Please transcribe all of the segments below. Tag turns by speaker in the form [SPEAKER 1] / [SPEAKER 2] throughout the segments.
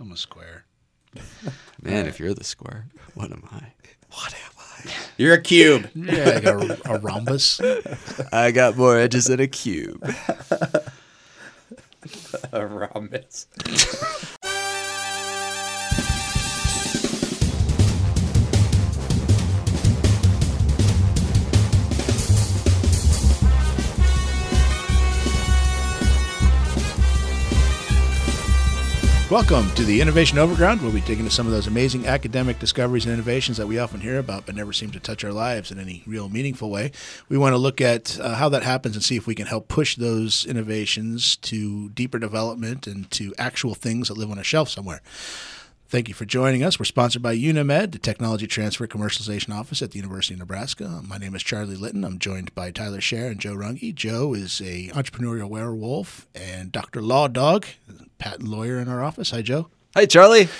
[SPEAKER 1] I'm a square.
[SPEAKER 2] Man, if you're the square, what am I?
[SPEAKER 1] What am I?
[SPEAKER 3] You're a cube.
[SPEAKER 1] Yeah, I got a, a rhombus.
[SPEAKER 2] I got more edges than a cube.
[SPEAKER 3] a rhombus.
[SPEAKER 1] Welcome to the Innovation Overground, where we dig into some of those amazing academic discoveries and innovations that we often hear about but never seem to touch our lives in any real meaningful way. We want to look at uh, how that happens and see if we can help push those innovations to deeper development and to actual things that live on a shelf somewhere. Thank you for joining us. We're sponsored by UNeMed, the Technology Transfer Commercialization Office at the University of Nebraska. My name is Charlie Litton. I'm joined by Tyler Scher and Joe Runge. Joe is a entrepreneurial werewolf and Dr. Law Dog, patent lawyer in our office. Hi, Joe.
[SPEAKER 2] Hi, Charlie.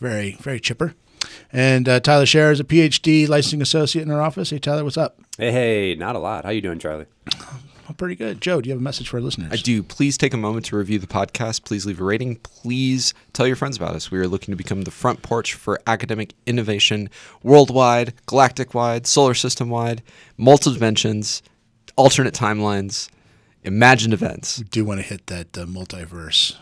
[SPEAKER 1] Very, very chipper. And uh, Tyler Scher is a PhD licensing associate in our office. Hey, Tyler, what's up?
[SPEAKER 3] Hey, hey, not a lot. How you doing, Charlie?
[SPEAKER 1] Pretty good. Joe, do you have a message for our listeners?
[SPEAKER 2] I do. Please take a moment to review the podcast. Please leave a rating. Please tell your friends about us. We are looking to become the front porch for academic innovation worldwide, galactic wide, solar system wide, multiple dimensions, alternate timelines, imagined events.
[SPEAKER 1] We do want to hit that uh, multiverse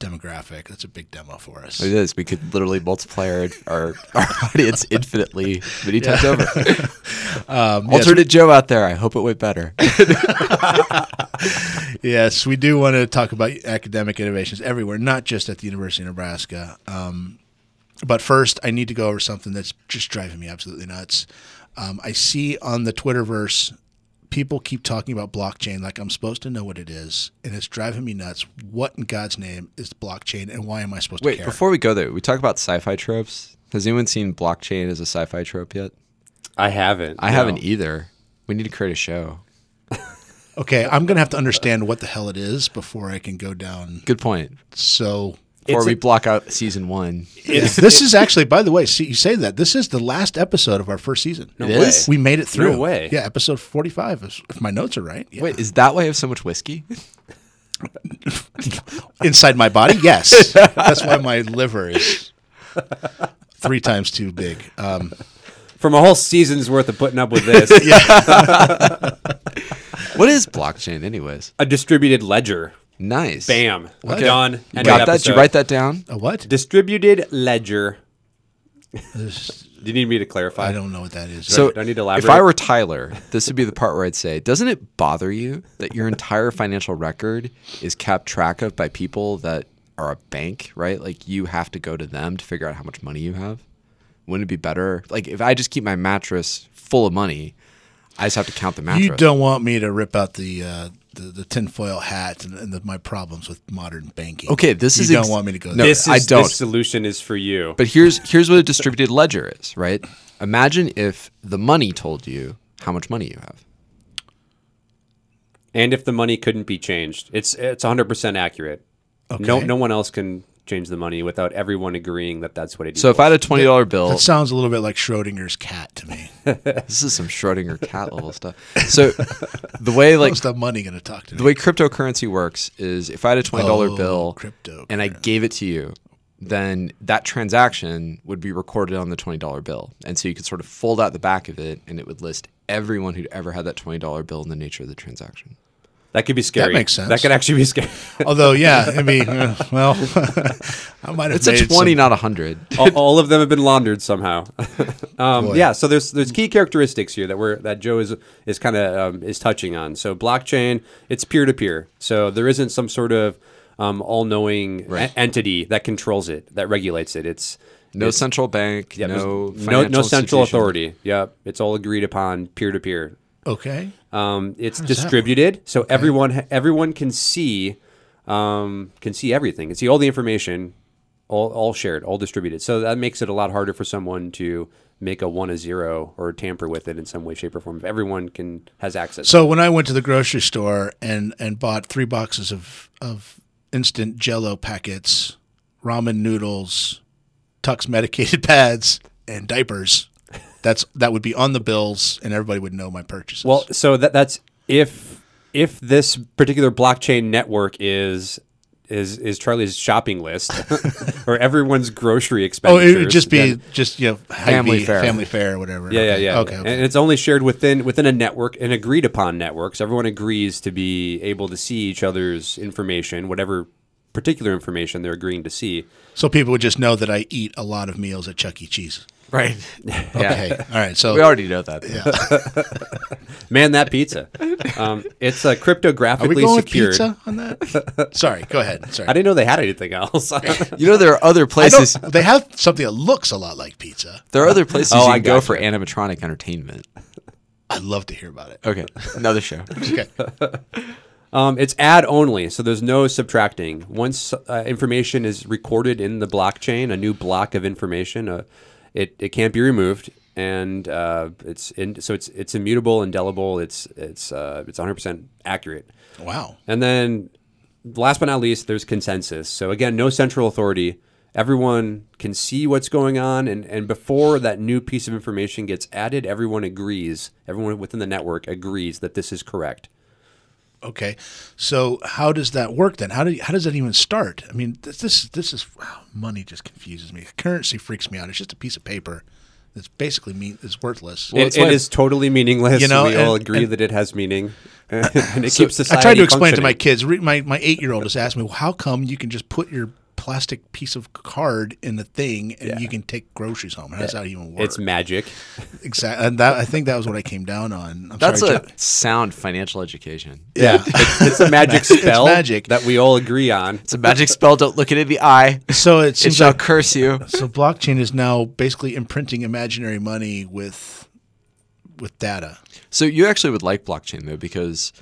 [SPEAKER 1] demographic. That's a big demo for us.
[SPEAKER 2] It is. We could literally multiply our our, our audience infinitely many times over.
[SPEAKER 1] Um, yes,
[SPEAKER 2] Alternate Joe out there. I hope it went better.
[SPEAKER 1] yes, we do want to talk about academic innovations everywhere, not just at the University of Nebraska. Um, but first, I need to go over something that's just driving me absolutely nuts. Um, I see on the Twitterverse, people keep talking about blockchain like I'm supposed to know what it is, and it's driving me nuts. What in God's name is blockchain, and why am I supposed
[SPEAKER 2] Wait,
[SPEAKER 1] to care?
[SPEAKER 2] Wait, before we go there, we talk about sci-fi tropes. Has anyone seen blockchain as a sci-fi trope yet?
[SPEAKER 3] I haven't.
[SPEAKER 2] I
[SPEAKER 3] no.
[SPEAKER 2] haven't either. We need to create a show.
[SPEAKER 1] okay, I'm gonna have to understand what the hell it is before I can go down.
[SPEAKER 2] Good point.
[SPEAKER 1] So
[SPEAKER 2] Before we
[SPEAKER 3] a-
[SPEAKER 2] block out season one.
[SPEAKER 1] It's, this is actually, by the way, see, you say that this is the last episode of our first season.
[SPEAKER 3] No
[SPEAKER 2] It
[SPEAKER 3] way.
[SPEAKER 2] is?
[SPEAKER 1] We made it through.
[SPEAKER 3] No way.
[SPEAKER 1] Yeah, episode forty-five, if, if my notes are right. Yeah.
[SPEAKER 2] Wait, is that why I have so much whiskey?
[SPEAKER 1] inside my body, yes. That's why my liver is three times too big. Um,
[SPEAKER 3] From a whole season's worth of putting up with this,
[SPEAKER 2] what is blockchain, anyways?
[SPEAKER 3] a distributed ledger.
[SPEAKER 2] Nice.
[SPEAKER 3] Bam.
[SPEAKER 2] Okay.
[SPEAKER 3] Done.
[SPEAKER 2] You
[SPEAKER 3] End of
[SPEAKER 2] got that? Did you write that down?
[SPEAKER 1] a what?
[SPEAKER 3] Distributed ledger.
[SPEAKER 1] This-
[SPEAKER 3] Do you need me to clarify?
[SPEAKER 1] I don't know what that is.
[SPEAKER 2] So,
[SPEAKER 3] do I need to
[SPEAKER 2] if? I were Tyler, this would be the part where I'd say, doesn't it bother you that your entire financial record is kept track of by people that are a bank, right? Like you have to go to them to figure out how much money you have. Wouldn't it be better? Like if I just keep my mattress full of money, I just have to count the mattress.
[SPEAKER 1] you don't want me to rip out the uh, the, the tinfoil hat and, and the, my problems with modern banking.
[SPEAKER 2] Okay, this
[SPEAKER 1] you
[SPEAKER 2] is
[SPEAKER 1] don't
[SPEAKER 2] ex-
[SPEAKER 1] want me to go.
[SPEAKER 2] No,
[SPEAKER 1] there.
[SPEAKER 3] this is,
[SPEAKER 2] I don't.
[SPEAKER 3] This solution is for you.
[SPEAKER 2] But here's here's what a distributed ledger is, right? Imagine if the money told you how much money you have.
[SPEAKER 3] and if the money couldn't be changed, it's it's 100% accurate. No no one else can change the money without everyone agreeing that that's what it is.
[SPEAKER 2] So if I had a twenty dollar bill,
[SPEAKER 1] That sounds a little bit like Schrodinger's cat to me.
[SPEAKER 2] this is some Schrodinger cat level stuff. So the way like
[SPEAKER 1] How's the money going to talk to me?
[SPEAKER 2] the way cryptocurrency works is if I had a twenty dollar
[SPEAKER 1] Oh,
[SPEAKER 2] bill
[SPEAKER 1] crypto.
[SPEAKER 2] and I gave it to you, then that transaction would be recorded on the twenty dollar bill, and so you could sort of fold out the back of it, and it would list everyone who'd ever had that twenty dollar bill and the nature of the transaction.
[SPEAKER 3] That could be scary.
[SPEAKER 1] That makes sense.
[SPEAKER 3] That could actually be scary.
[SPEAKER 1] Although, yeah, I mean, uh, well, I might have.
[SPEAKER 2] It's a twenty,
[SPEAKER 1] some-
[SPEAKER 2] not a hundred.
[SPEAKER 3] all, all of them have been laundered somehow. um, yeah, so there's there's key characteristics here that we're that Joe is is kind of um, is touching on. So blockchain, it's peer to peer. So there isn't some sort of um, all knowing
[SPEAKER 2] Right.
[SPEAKER 3] entity that controls it that regulates it. It's
[SPEAKER 2] No
[SPEAKER 3] it's-
[SPEAKER 2] central bank,
[SPEAKER 3] yeah,
[SPEAKER 2] no
[SPEAKER 3] no
[SPEAKER 2] financial
[SPEAKER 3] no central authority. Yep, it's all agreed upon peer to peer.
[SPEAKER 1] Okay.
[SPEAKER 3] Um, it's
[SPEAKER 1] does that work?
[SPEAKER 3] distributed, so everyone everyone can see um, can see everything, can see all the information, all, all shared, all distributed. So that makes it a lot harder for someone to make a one a zero or tamper with it in some way, shape, or form. If everyone can has access.
[SPEAKER 1] So when I went to the grocery store and and bought three boxes of of instant Jello packets, ramen noodles, Tucks medicated pads, and diapers, that's that would be on the bills, and everybody would know my purchases.
[SPEAKER 3] well, so that that's if if this particular blockchain network is is is Charlie's shopping list or everyone's grocery
[SPEAKER 1] Oh, it would just be just you know
[SPEAKER 2] Family
[SPEAKER 1] Hy-Vee, family fare, or whatever.
[SPEAKER 3] yeah, yeah, yeah.
[SPEAKER 1] Okay, okay.
[SPEAKER 3] And it's only shared within within a network, an agreed upon network. So everyone agrees to be able to see each other's information, whatever particular information they're agreeing to see.
[SPEAKER 1] so people would just know that I eat a lot of meals at Chuck E. Cheese.
[SPEAKER 2] Right.
[SPEAKER 1] Okay, all right. So
[SPEAKER 2] We already know that. Yeah.
[SPEAKER 3] Man, that pizza! Um, it's uh,
[SPEAKER 1] are we
[SPEAKER 3] cryptographically
[SPEAKER 1] going with
[SPEAKER 3] secured.
[SPEAKER 1] pizza on that? Sorry, go ahead. Sorry.
[SPEAKER 3] I didn't know they had anything else.
[SPEAKER 2] You know, there are other places.
[SPEAKER 1] they have something that looks a lot like pizza.
[SPEAKER 2] There are other places
[SPEAKER 3] Oh,
[SPEAKER 2] you
[SPEAKER 3] I
[SPEAKER 2] can go
[SPEAKER 3] gotcha.
[SPEAKER 2] for animatronic entertainment.
[SPEAKER 1] I'd love to hear about it.
[SPEAKER 2] Okay, another show.
[SPEAKER 1] Okay.
[SPEAKER 3] Um, it's add only, so there's no subtracting. Once uh, information is recorded in the blockchain, a new block of information, uh, it, it can't be removed, and uh, it's in, so it's it's immutable, indelible. It's it's uh, it's 100 percent accurate.
[SPEAKER 1] Wow.
[SPEAKER 3] And then, last but not least, there's consensus. So again, no central authority. Everyone can see what's going on, and, and before that new piece of information gets added, everyone agrees. Everyone within the network agrees that this is correct.
[SPEAKER 1] Okay. So how does that work then? How do you, how does that even start? I mean, this this, this is wow, money just confuses me. Currency freaks me out. It's just a piece of paper It's basically mean it's worthless.
[SPEAKER 2] Well,
[SPEAKER 3] it,
[SPEAKER 2] it's
[SPEAKER 3] it
[SPEAKER 2] why-
[SPEAKER 3] is totally meaningless.
[SPEAKER 1] You know,
[SPEAKER 3] we all agree
[SPEAKER 1] and-
[SPEAKER 3] that it has meaning, and it keeps society.
[SPEAKER 1] I tried to explain to my kids. My my eight year old has asked me, well, "How come you can just put your plastic piece of card in the thing and
[SPEAKER 3] Yeah.
[SPEAKER 1] you can take groceries home? How does that even work?"
[SPEAKER 3] It's magic.
[SPEAKER 1] exactly, and that I think that was what I came down on. I'm
[SPEAKER 2] That's
[SPEAKER 1] sorry,
[SPEAKER 2] a
[SPEAKER 1] Chuck.
[SPEAKER 2] sound financial education.
[SPEAKER 3] Yeah, it's, it's a magic spell
[SPEAKER 1] magic.
[SPEAKER 3] that we all agree on.
[SPEAKER 2] It's a magic spell. Don't look it in the eye.
[SPEAKER 1] So it
[SPEAKER 2] It
[SPEAKER 1] seems
[SPEAKER 2] shall
[SPEAKER 1] like
[SPEAKER 2] curse you.
[SPEAKER 1] so blockchain is now basically imprinting imaginary money with with data.
[SPEAKER 2] So you actually would like blockchain though, because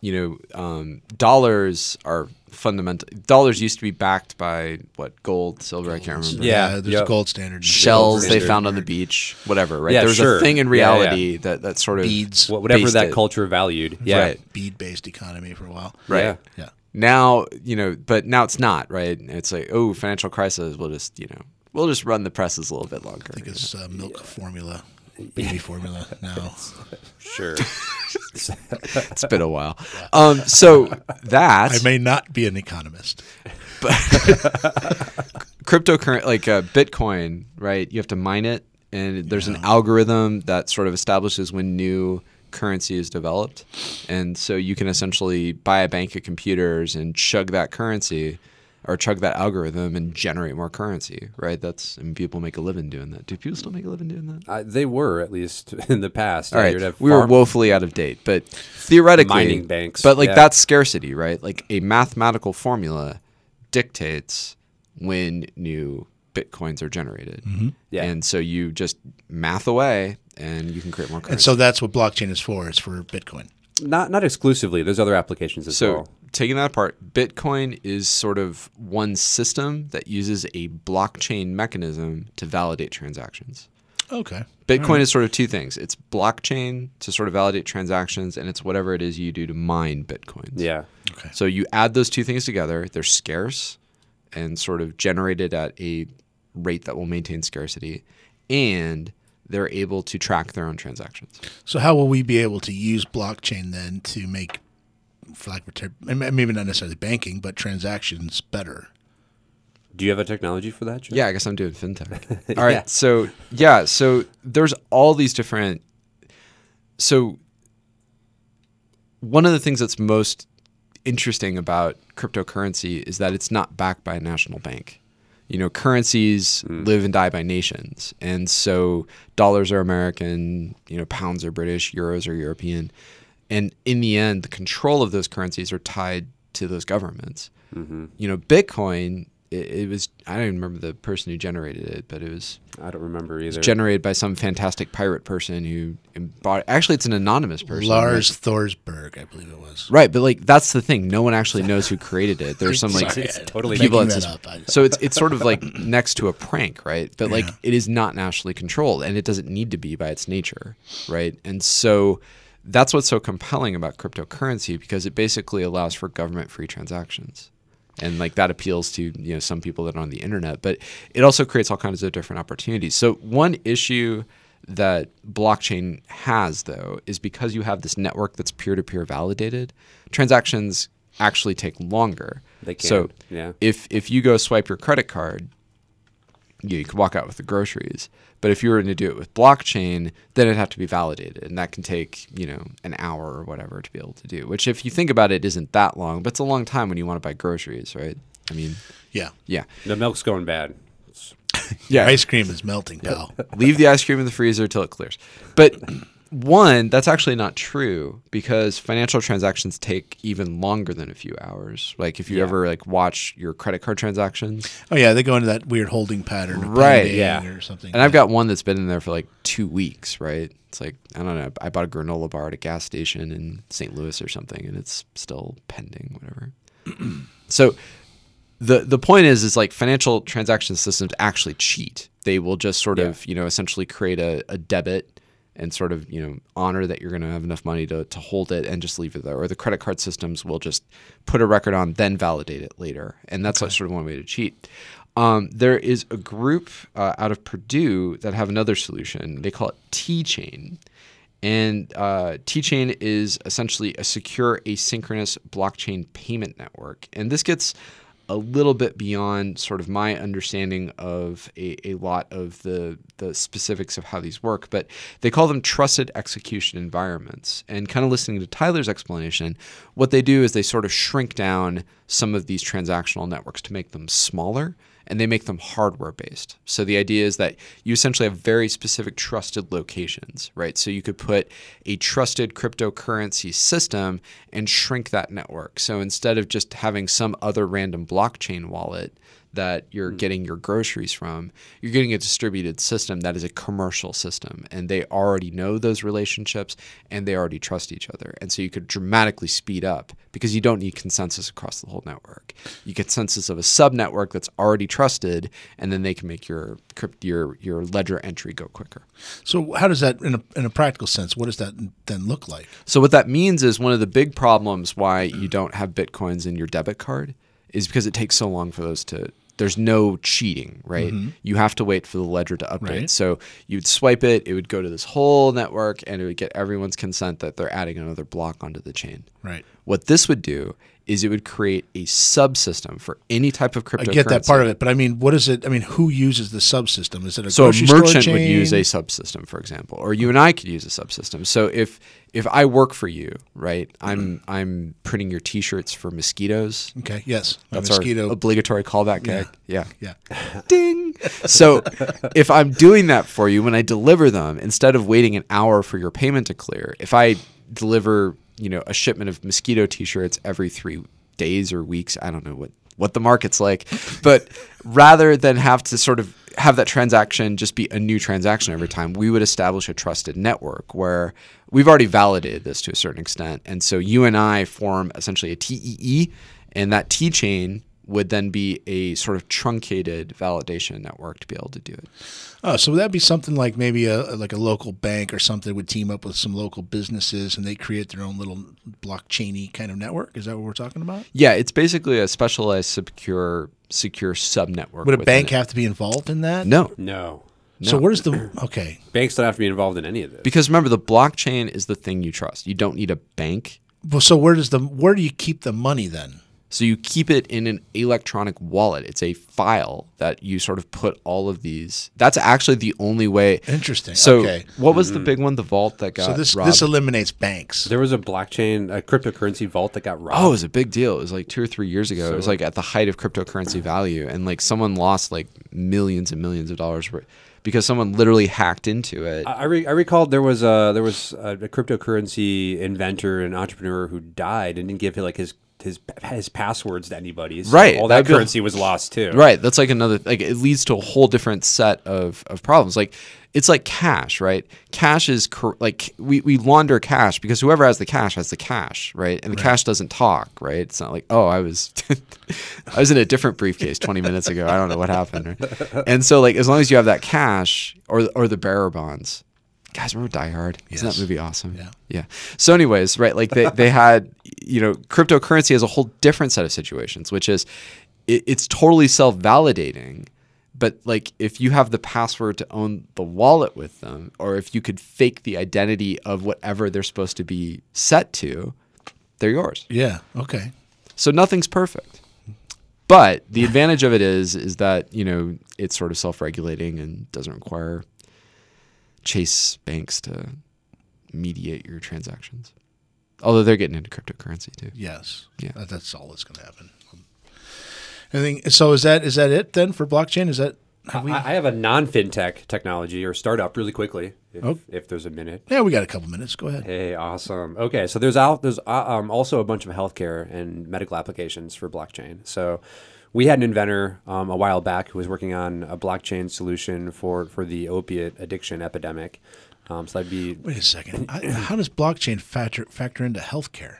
[SPEAKER 2] you know um, dollars are fundamental. Dollars used to be backed by what gold, silver. I can't remember.
[SPEAKER 3] Yeah,
[SPEAKER 1] there's
[SPEAKER 3] yep.
[SPEAKER 1] a gold standard.
[SPEAKER 2] Shells they
[SPEAKER 3] standard.
[SPEAKER 2] found on the beach, whatever. Right?
[SPEAKER 3] Yeah,
[SPEAKER 2] There's
[SPEAKER 3] sure.
[SPEAKER 2] a thing in
[SPEAKER 3] Yeah, yeah.
[SPEAKER 2] reality that that sort of
[SPEAKER 1] beads,
[SPEAKER 3] Whatever that
[SPEAKER 2] it.
[SPEAKER 3] culture valued. Yeah.
[SPEAKER 2] Right.
[SPEAKER 1] bead based economy for a while.
[SPEAKER 2] Right.
[SPEAKER 3] Yeah.
[SPEAKER 1] Yeah.
[SPEAKER 2] Now you know, but now it's not right. It's like oh, financial crisis. We'll just you know, we'll just run the presses a little bit longer.
[SPEAKER 1] I think it's uh, milk formula, baby formula now.
[SPEAKER 3] Sure.
[SPEAKER 2] It's been a while. Um, so that
[SPEAKER 1] I may not be an economist.
[SPEAKER 2] But cryptocurrency like uh, bitcoin right you have to mine it and there's an algorithm that sort of establishes when new currency is developed and so you can essentially buy a bank of computers and chug that currency or chug that algorithm and generate more currency right that's and people make a living doing that do people still make a living doing that
[SPEAKER 3] Uh, they were at least in the past.
[SPEAKER 2] all
[SPEAKER 3] Yeah,
[SPEAKER 2] right, we were woefully out of date, but theoretically,
[SPEAKER 3] Mining banks,
[SPEAKER 2] But like
[SPEAKER 3] yeah.
[SPEAKER 2] that's scarcity, right? Like a mathematical formula dictates when new bitcoins are generated,
[SPEAKER 3] Yeah.
[SPEAKER 2] and so you just math away, and you can create more currency.
[SPEAKER 1] And so that's what blockchain is for. It's for Bitcoin.
[SPEAKER 3] Not not exclusively. There's other applications as
[SPEAKER 2] So
[SPEAKER 3] well.
[SPEAKER 2] taking that apart, Bitcoin is sort of one system that uses a blockchain mechanism to validate transactions.
[SPEAKER 1] Okay.
[SPEAKER 2] Bitcoin is sort of two things. It's blockchain to sort of validate transactions, and it's whatever it is you do to mine Bitcoins.
[SPEAKER 3] Yeah.
[SPEAKER 1] Okay.
[SPEAKER 2] So you add those two things together, they're scarce and sort of generated at a rate that will maintain scarcity, and they're able to track their own transactions.
[SPEAKER 1] So how will we be able to use blockchain then to make, for lack of a term, maybe not necessarily banking, but transactions better?
[SPEAKER 3] Do you have a technology for that? Joe?
[SPEAKER 2] Yeah, I guess I'm doing fintech. All right.
[SPEAKER 3] Yeah.
[SPEAKER 2] So, yeah, so there's all these different. So, one of the things that's most interesting about cryptocurrency is that it's not backed by a national bank. You know, currencies mm. live and die by nations. And so dollars are American, you know, pounds are British, euros are European. And in the end, the control of those currencies are tied to those governments. Mm-hmm. You know, Bitcoin, it, it was, I don't even remember the person who generated it, but it was
[SPEAKER 3] I don't remember either.
[SPEAKER 2] generated by some fantastic pirate person who bought Actually, it's an anonymous person.
[SPEAKER 1] Lars
[SPEAKER 2] right?
[SPEAKER 1] Thorsberg, I believe it was.
[SPEAKER 2] Right, but like that's the thing. No one actually knows who created it. There's some like
[SPEAKER 1] Sorry,
[SPEAKER 3] it's totally
[SPEAKER 2] people
[SPEAKER 1] making
[SPEAKER 2] that
[SPEAKER 1] that up.
[SPEAKER 2] So it's it's sort of like next to a prank, right? But like
[SPEAKER 1] Yeah.
[SPEAKER 2] it is not nationally controlled, and it doesn't need to be by its nature, right? And so that's what's so compelling about cryptocurrency because it basically allows for government-free transactions, and like that appeals to you know some people that are on the internet, but it also creates all kinds of different opportunities. So one issue that blockchain has though is because you have this network that's peer-to-peer validated transactions actually take longer.
[SPEAKER 3] They
[SPEAKER 2] So
[SPEAKER 3] can, yeah.
[SPEAKER 2] if if you go swipe your credit card, you, you could walk out with the groceries. But if you were to do it with blockchain, then it'd have to be validated, and that can take you know an hour or whatever to be able to do. Which, if you think about it, isn't that long, but it's a long time when you want to buy groceries, right? I mean,
[SPEAKER 1] Yeah.
[SPEAKER 2] yeah,
[SPEAKER 3] The milk's going bad.
[SPEAKER 2] yeah.
[SPEAKER 1] Ice cream is melting, pal.
[SPEAKER 2] leave the ice cream in the freezer till it clears. But one, that's actually not true because financial transactions take even longer than a few hours. Like if you
[SPEAKER 3] Yeah.
[SPEAKER 2] ever like watch your credit card transactions,
[SPEAKER 1] Oh yeah, they go into that weird holding pattern,
[SPEAKER 2] Right,
[SPEAKER 3] yeah.
[SPEAKER 1] or something.
[SPEAKER 2] and I've got one that's been in there for like two weeks, right? It's like I don't know. I bought a granola bar at a gas station in St. Louis or something, and it's still pending, whatever. so the the point is is like financial transaction systems actually cheat. They will just sort of you know essentially create a, a debit and sort of you know honor that you're going to have enough money to, to hold it and just leave it there. Or the credit card systems will just put a record on, then validate it later, and that's like sort of one way to cheat. Um, there is a group uh, out of Purdue that have another solution. They call it Teechain. And uh, Teechain is essentially a secure asynchronous blockchain payment network. And this gets a little bit beyond sort of my understanding of a, a lot of the, the specifics of how these work, but they call them trusted execution environments. And kind of listening to Tyler's explanation, what they do is they sort of shrink down some of these transactional networks to make them smaller and they make them hardware based. So the idea is that you essentially have very specific trusted locations, right? So you could put a trusted cryptocurrency system and shrink that network. So instead of just having some other random blockchain wallet that you're hmm. getting your groceries from, you're getting a distributed system that is a commercial system and they already know those relationships and they already trust each other. And so you could dramatically speed up because you don't need consensus across the whole network. You get consensus of a sub network that's already trusted and then they can make your crypt- your your ledger entry go quicker.
[SPEAKER 1] So how does that, in a, in a practical sense, what does that then look like?
[SPEAKER 2] So what that means is one of the big problems why you don't have bitcoins in your debit card is because it takes so long for those to there's no cheating, right? Mm-hmm. You have to wait for the ledger to update.
[SPEAKER 1] Right.
[SPEAKER 2] So you'd swipe it, it would go to this whole network and it would get everyone's consent that they're adding another block onto the chain.
[SPEAKER 1] Right.
[SPEAKER 2] What this would do is it would create a subsystem for any type of cryptocurrency.
[SPEAKER 1] I get that part of it, but I mean, what is it? I mean, who uses the subsystem? Is it a
[SPEAKER 2] So a merchant would use a subsystem, for example, or you and I could use a subsystem. So if if I work for you, right, I'm I'm printing your T-shirts for mosquitoes.
[SPEAKER 1] Okay. Yes.
[SPEAKER 2] That's
[SPEAKER 1] mosquito.
[SPEAKER 2] our obligatory callback gag. Yeah.
[SPEAKER 1] yeah.
[SPEAKER 2] Ding. So if I'm doing that for you when I deliver them, instead of waiting an hour for your payment to clear, if I deliver, you know, a shipment of mosquito t-shirts every 3 days or weeks, I don't know what what the market's like, but rather than have to sort of have that transaction just be a new transaction every time, we would establish a trusted network where we've already validated this to a certain extent. And so you and I form essentially a TEE, and that Teechain would then be a sort of truncated validation network to be able to do it.
[SPEAKER 1] Oh, so would that be something like maybe a like a local bank or something would team up with some local businesses and they create their own little blockchainy kind of network? Is that what we're talking about?
[SPEAKER 2] Yeah, it's basically a specialized secure secure sub network.
[SPEAKER 1] Would a bank have to be involved in that?
[SPEAKER 2] No,
[SPEAKER 3] No.
[SPEAKER 1] So where's the okay?
[SPEAKER 3] Banks don't have to be involved in any of this.
[SPEAKER 2] because remember the blockchain is the thing you trust. You don't need a bank.
[SPEAKER 1] Well, so where does the where do you keep the money then?
[SPEAKER 2] So you keep it in an electronic wallet. It's a file that you sort of put all of these. That's actually the only way.
[SPEAKER 1] Interesting.
[SPEAKER 2] So
[SPEAKER 1] okay.
[SPEAKER 2] what was the mm-hmm. big one? The vault that got
[SPEAKER 1] So this
[SPEAKER 2] robbed?
[SPEAKER 1] this eliminates banks.
[SPEAKER 3] There was a blockchain, a cryptocurrency vault that got robbed.
[SPEAKER 2] Oh, it was a big deal. It was like two or three years ago. it was like at the height of cryptocurrency value, and like someone lost like millions and millions of dollars because someone literally hacked into it.
[SPEAKER 3] I, I re- I recalled there was a there was a, a cryptocurrency inventor and entrepreneur who died and didn't give like his his his passwords to anybody. So
[SPEAKER 2] Right,
[SPEAKER 3] all
[SPEAKER 2] that'd
[SPEAKER 3] that
[SPEAKER 2] be-
[SPEAKER 3] currency was lost too.
[SPEAKER 2] Right. That's like another like it leads to a whole different set of, of problems. Like it's like cash, right? Cash is cor- like we, we launder cash because whoever has the cash has the cash, right? And the cash doesn't talk, right? It's not like, oh, I was I was in a different briefcase 20 minutes ago. I don't know what happened. right? And so like as long as you have that cash or or the bearer bonds. Guys, remember Die Hard? Isn't that movie awesome?
[SPEAKER 1] Yeah.
[SPEAKER 2] Yeah. So, anyways, right? Like they, they had, you know, cryptocurrency has a whole different set of situations, which is it, it's totally self validating. But like if you have the password to own the wallet with them, or if you could fake the identity of whatever they're supposed to be set to, they're yours.
[SPEAKER 1] yeah. Okay.
[SPEAKER 2] So nothing's perfect. But the advantage of it is is that, you know, it's sort of self-regulating and doesn't require Chase banks to mediate your transactions. Although they're getting into cryptocurrency too.
[SPEAKER 1] Yes.
[SPEAKER 2] Yeah.
[SPEAKER 1] That, that's all that's going to happen. Anything? So is that is that it then for blockchain? Is that have we?
[SPEAKER 3] I, I have a non-fintech technology or startup really quickly, if,
[SPEAKER 1] Oh.
[SPEAKER 3] if there's a minute.
[SPEAKER 1] yeah, we got a couple minutes. Go ahead.
[SPEAKER 3] Hey, awesome. Okay, so there's out there's uh, um, also a bunch of healthcare and medical applications for blockchain. So we had an inventor um, a while back who was working on a blockchain solution for for the opiate addiction epidemic. Um, so that'd be
[SPEAKER 1] Wait a second. I, how does blockchain factor factor into healthcare?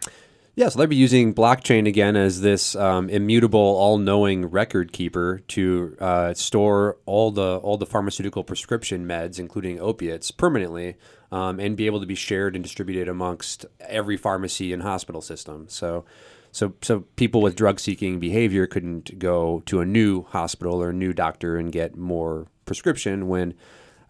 [SPEAKER 3] Yeah, so they'd be using blockchain again as this um, immutable, all-knowing record keeper to uh, store all the all the pharmaceutical prescription meds, including opiates, permanently, um, and be able to be shared and distributed amongst every pharmacy and hospital system. So, so so people with drug-seeking behavior couldn't go to a new hospital or a new doctor and get more prescription when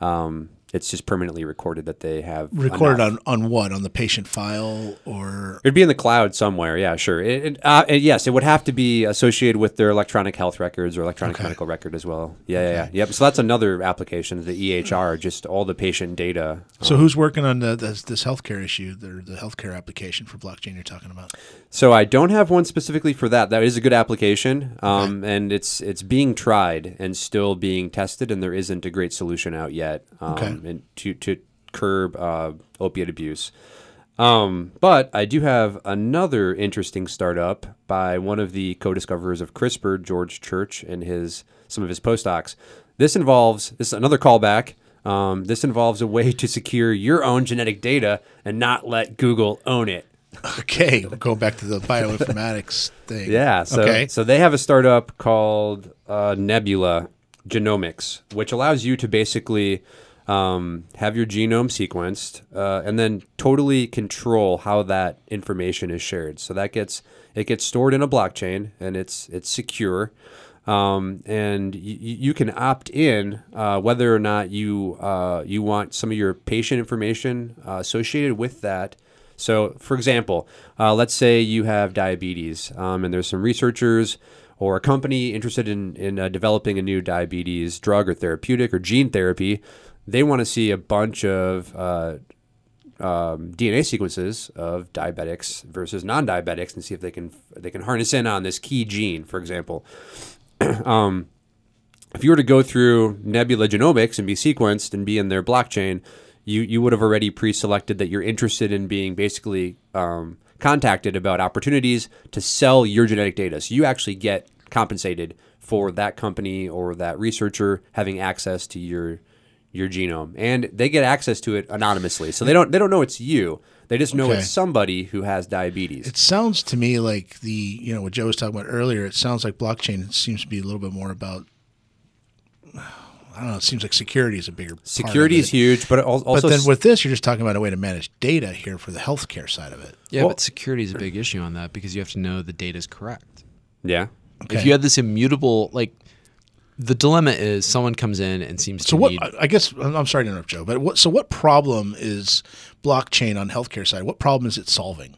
[SPEAKER 3] um, it's just permanently recorded that they have
[SPEAKER 1] Recorded
[SPEAKER 3] enough.
[SPEAKER 1] on on what? On the patient file or
[SPEAKER 3] It'd be in the cloud somewhere. Yeah, sure. It, it, uh, and yes, it would have to be associated with their electronic health records or electronic
[SPEAKER 1] Okay.
[SPEAKER 3] medical record as well. Yeah, yeah, yeah. Yep. So that's another application, the EHR, just all the patient data.
[SPEAKER 1] so who's working on the, this this healthcare issue, the the healthcare application for blockchain you're talking about?
[SPEAKER 3] So I don't have one specifically for that. That is a good application, um, and it's it's being tried and still being tested, and there isn't a great solution out yet um,
[SPEAKER 1] Okay.
[SPEAKER 3] And to to curb uh, opiate abuse. Um, but I do have another interesting startup by one of the co-discoverers of CRISPR, George Church, and his some of his postdocs. This involves this is another callback. Um, this involves a way to secure your own genetic data and not let Google own it.
[SPEAKER 1] Okay, we'll go back to the bioinformatics thing.
[SPEAKER 3] Yeah. So,
[SPEAKER 1] okay.
[SPEAKER 3] so they have a startup called uh, Nebula Genomics, which allows you to basically um, have your genome sequenced uh, and then totally control how that information is shared. So that gets it gets stored in a blockchain and it's it's secure. Um, and y- you can opt in uh, whether or not you uh, you want some of your patient information uh, associated with that. So, for example, uh, let's say you have diabetes, um, and there's some researchers or a company interested in in uh, developing a new diabetes drug or therapeutic or gene therapy. They want to see a bunch of uh, um, DNA sequences of diabetics versus non-diabetics and see if they can they can harness in on this key gene, for example. um, if you were to go through Nebula Genomics and be sequenced and be in their blockchain, you you would have already pre-selected that you're interested in being basically um, contacted about opportunities to sell your genetic data. So you actually get compensated for that company or that researcher having access to your your genome, and they get access to it anonymously. So they don't they don't know it's you. They just know
[SPEAKER 1] Okay.
[SPEAKER 3] it's somebody who has diabetes.
[SPEAKER 1] It sounds to me like the you know what Joe was talking about earlier. It sounds like blockchain seems to be a little bit more about. I don't know. It seems like security is a bigger part of
[SPEAKER 3] Security is huge, but also
[SPEAKER 1] But then with this, you're just talking about a way to manage data here for the healthcare side of it.
[SPEAKER 2] Yeah,
[SPEAKER 3] Well-
[SPEAKER 2] but security is a big issue on that because you have to know the data is correct.
[SPEAKER 3] yeah.
[SPEAKER 1] Okay.
[SPEAKER 2] If you had this immutable, like, the dilemma is someone comes in and seems
[SPEAKER 1] So
[SPEAKER 2] to
[SPEAKER 1] what?
[SPEAKER 2] need.
[SPEAKER 1] I I guess I'm I'm sorry to interrupt, Joe. But what? So what problem is blockchain on healthcare side? What problem is it solving?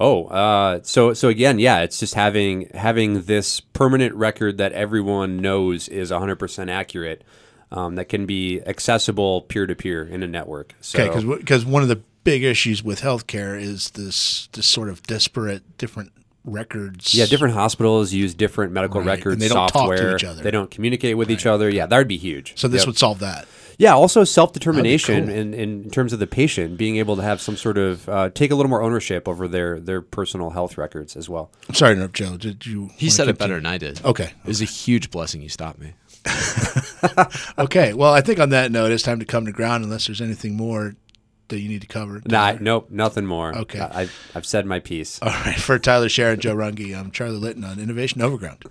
[SPEAKER 3] Oh, uh, so so again, yeah, it's just having having this permanent record that everyone knows is 100% accurate, um, that can be accessible peer to peer in a network. So,
[SPEAKER 1] Okay, because one of the big issues with healthcare is this this sort of disparate different records.
[SPEAKER 3] yeah, different hospitals use different medical
[SPEAKER 1] Right,
[SPEAKER 3] records
[SPEAKER 1] and they don't talk to
[SPEAKER 3] software.
[SPEAKER 1] each other.
[SPEAKER 3] They don't communicate with each other. Yeah, that would be huge.
[SPEAKER 1] So this
[SPEAKER 3] Yep.
[SPEAKER 1] would solve that.
[SPEAKER 3] Yeah, also self determination
[SPEAKER 1] cool.
[SPEAKER 3] in, in terms of the patient being able to have some sort of uh, take a little more ownership over their their personal health records as well.
[SPEAKER 1] I'm sorry to interrupt, Joe. Did you?
[SPEAKER 2] he
[SPEAKER 1] wanna
[SPEAKER 2] said it better than I did.
[SPEAKER 1] Okay.
[SPEAKER 2] It was a huge blessing you stopped me.
[SPEAKER 1] Okay. Well, I think on that note, it's time to come to ground. Unless there's anything more that you need to cover.
[SPEAKER 3] Nah, nope, nothing more.
[SPEAKER 1] Okay.
[SPEAKER 3] I, I've, I've said my piece.
[SPEAKER 1] All right. For Tyler Sharon, Joe Runge, I'm Charlie Litton on Innovation Overground.